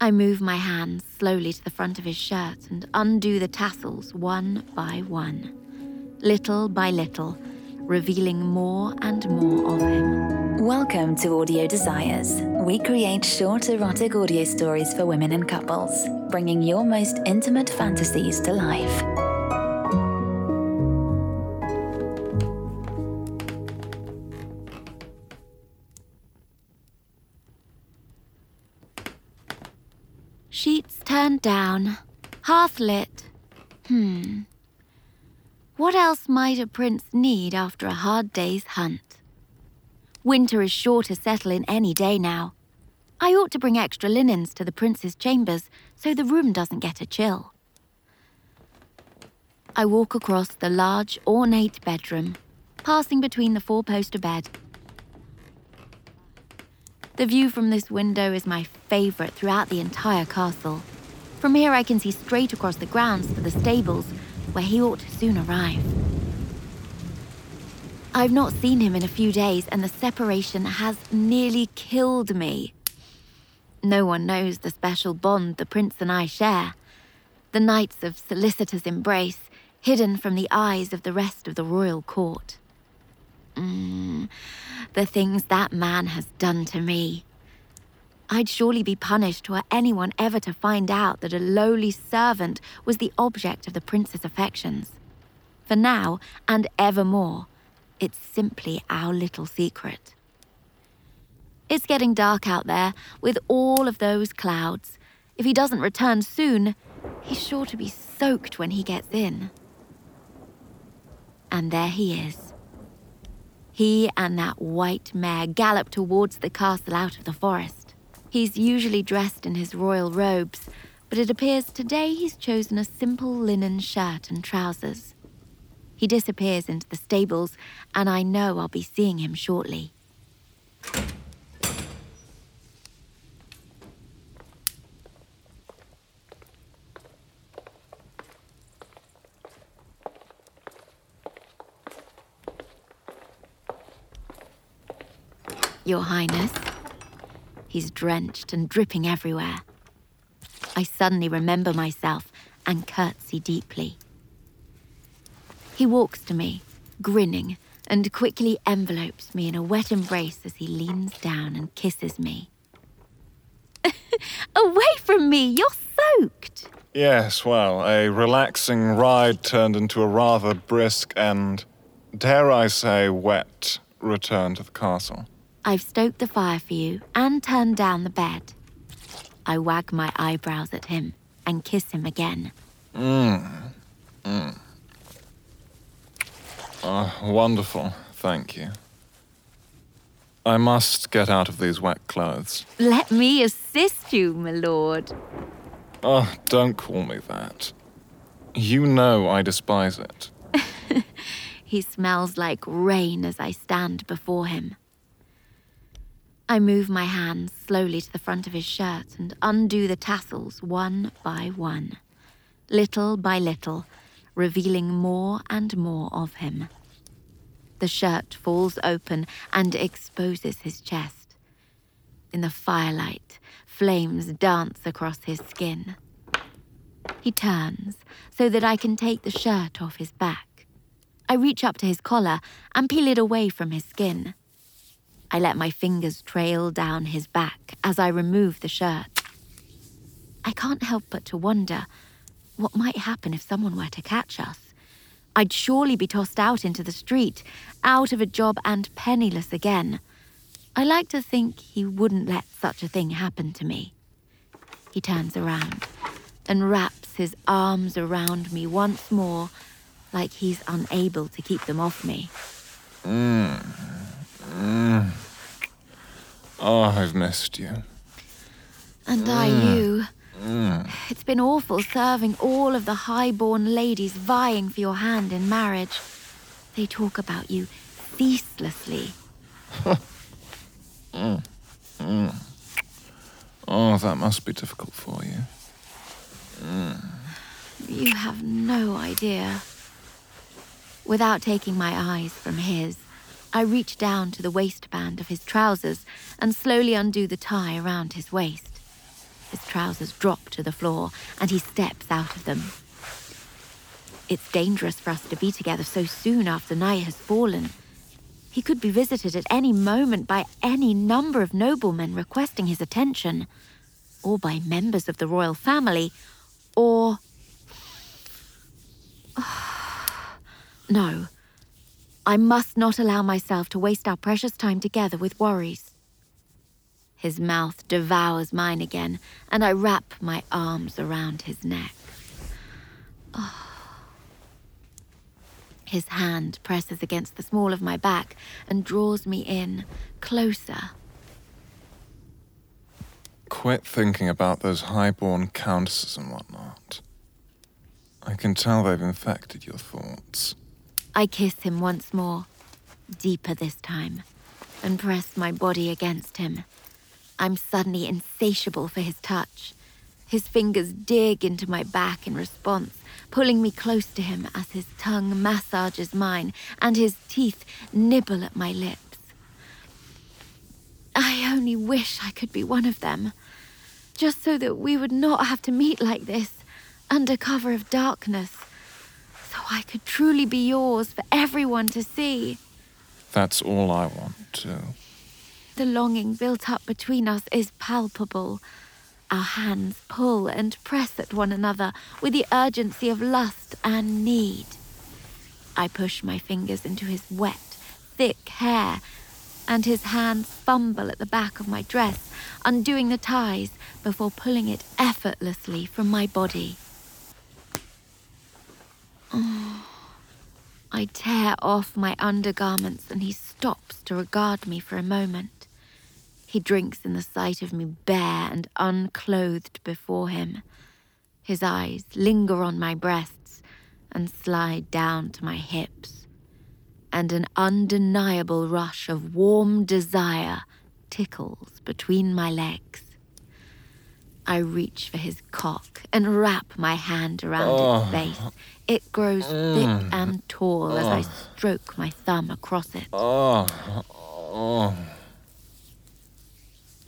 I move my hands slowly to the front of his shirt and undo the tassels one by one, little by little, revealing more and more of him. Welcome to Audio Desires. We create short erotic audio stories for women and couples, bringing your most intimate fantasies to life. Down, hearth lit. Hmm. What else might a prince need after a hard day's hunt? Winter is sure to settle in any day now. I ought to bring extra linens to the prince's chambers so the room doesn't get a chill. I walk across the large, ornate bedroom, passing between the four poster bed. The view from this window is my favourite throughout the entire castle. From here, I can see straight across the grounds to the stables, where he ought to soon arrive. I've not seen him in a few days, and the separation has nearly killed me. No one knows the special bond the prince and I share. The nights of solicitous embrace, hidden from the eyes of the rest of the royal court. Mm, the things that man has done to me. I'd surely be punished were anyone ever to find out that a lowly servant was the object of the prince's affections. For now, and evermore, it's simply our little secret. It's getting dark out there with all of those clouds. If he doesn't return soon, he's sure to be soaked when he gets in. And there he is. He and that white mare gallop towards the castle out of the forest. He's usually dressed in his royal robes, but it appears today he's chosen a simple linen shirt and trousers. He disappears into the stables, and I know I'll be seeing him shortly. Your Highness. He's drenched and dripping everywhere. I suddenly remember myself and curtsy deeply. He walks to me, grinning, and quickly envelopes me in a wet embrace as he leans down and kisses me. Away from me! You're soaked! Yes, well, a relaxing ride turned into a rather brisk and, dare I say, wet return to the castle. I've stoked the fire for you and turned down the bed. I wag my eyebrows at him and kiss him again. Mmm. Mmm. Oh, wonderful. Thank you. I must get out of these wet clothes. Let me assist you, my lord. Oh, don't call me that. You know I despise it. he smells like rain as I stand before him. I move my hands slowly to the front of his shirt and undo the tassels one by one, little by little, revealing more and more of him. The shirt falls open and exposes his chest. In the firelight, flames dance across his skin. He turns so that I can take the shirt off his back. I reach up to his collar and peel it away from his skin. I let my fingers trail down his back as I remove the shirt. I can't help but to wonder what might happen if someone were to catch us. I'd surely be tossed out into the street, out of a job and penniless again. I like to think he wouldn't let such a thing happen to me. He turns around and wraps his arms around me once more, like he's unable to keep them off me. Mm. Mm. Oh, I've missed you. And mm. I you. Mm. It's been awful serving all of the high-born ladies vying for your hand in marriage. They talk about you ceaselessly. mm. Mm. Oh, that must be difficult for you. Mm. You have no idea. Without taking my eyes from his, I reach down to the waistband of his trousers and slowly undo the tie around his waist. His trousers drop to the floor, and he steps out of them. It's dangerous for us to be together so soon after night has fallen. He could be visited at any moment by any number of noblemen requesting his attention, or by members of the royal family, or. no. I must not allow myself to waste our precious time together with worries. His mouth devours mine again, and I wrap my arms around his neck. Oh. His hand presses against the small of my back and draws me in, closer. Quit thinking about those highborn countesses and whatnot. I can tell they've infected your thoughts. I kiss him once more, deeper this time, and press my body against him. I'm suddenly insatiable for his touch. His fingers dig into my back in response, pulling me close to him as his tongue massages mine and his teeth nibble at my lips. I only wish I could be one of them, just so that we would not have to meet like this, under cover of darkness, I could truly be yours for everyone to see. That's all I want, too. The longing built up between us is palpable. Our hands pull and press at one another with the urgency of lust and need. I push my fingers into his wet, thick hair, and his hands fumble at the back of my dress, undoing the ties before pulling it effortlessly from my body. Oh. I tear off my undergarments and he stops to regard me for a moment. He drinks in the sight of me bare and unclothed before him. His eyes linger on my breasts and slide down to my hips, and an undeniable rush of warm desire tickles between my legs. I reach for his cock and wrap my hand around oh. its base. It grows mm. thick and tall oh. as I stroke my thumb across it. Oh. Oh.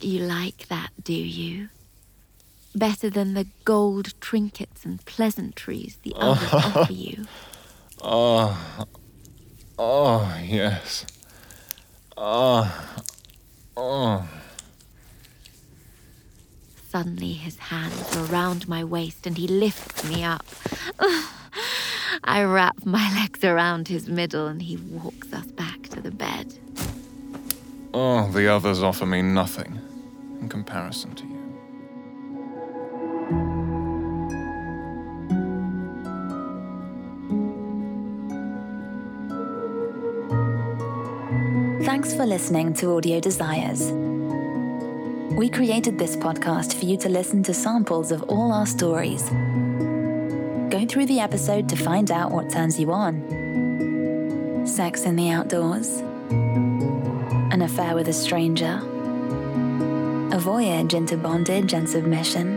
You like that, do you? Better than the gold trinkets and pleasantries the others offer you. Oh, oh, yes. Oh, oh. Suddenly, his hands are around my waist and he lifts me up. I wrap my legs around his middle and he walks us back to the bed. Oh, the others offer me nothing in comparison to you. Thanks for listening to Audio Desires. We created this podcast for you to listen to samples of all our stories. Go through the episode to find out what turns you on sex in the outdoors, an affair with a stranger a voyage into bondage and submission,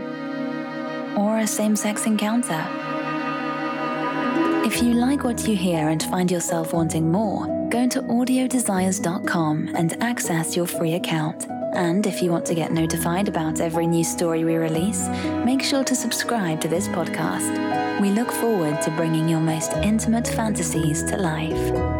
or a same sex encounter. If you like what you hear and find yourself wanting more, go to audiodesires.com and access your free account. And if you want to get notified about every new story we release, make sure to subscribe to this podcast. We look forward to bringing your most intimate fantasies to life.